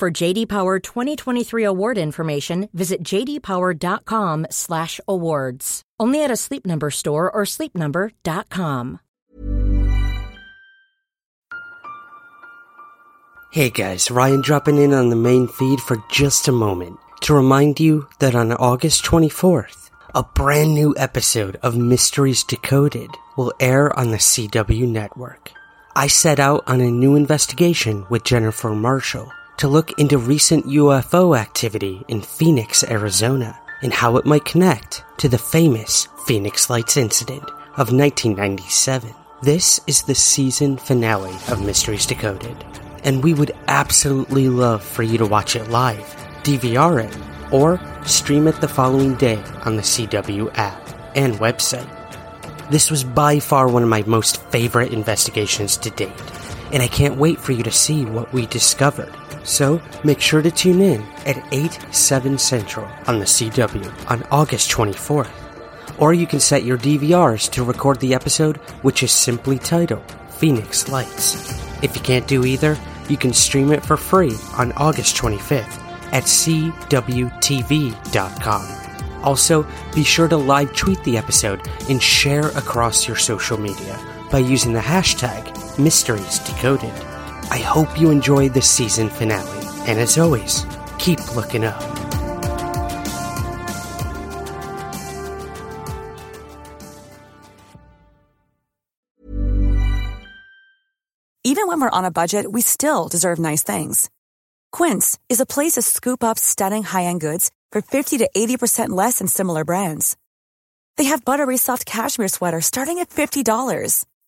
For JD Power 2023 award information, visit jdpower.com/awards. Only at a Sleep Number store or sleepnumber.com. Hey guys, Ryan dropping in on the main feed for just a moment to remind you that on August 24th, a brand new episode of Mysteries Decoded will air on the CW network. I set out on a new investigation with Jennifer Marshall to look into recent UFO activity in Phoenix, Arizona, and how it might connect to the famous Phoenix Lights incident of 1997. This is the season finale of Mysteries Decoded, and we would absolutely love for you to watch it live, DVR it, or stream it the following day on the CW app and website. This was by far one of my most favorite investigations to date, and I can't wait for you to see what we discovered. So make sure to tune in at 8, 7 Central on the CW on August 24th. Or you can set your DVRs to record the episode, which is simply titled Phoenix Lights. If you can't do either, you can stream it for free on August 25th at CWTV.com. Also, be sure to live tweet the episode and share across your social media by using the hashtag Mysteries Decoded. I hope you enjoy the season finale, and as always, keep looking up. Even when we're on a budget, we still deserve nice things. Quince is a place to scoop up stunning high-end goods for 50 to 80% less than similar brands. They have buttery soft cashmere sweaters starting at $50,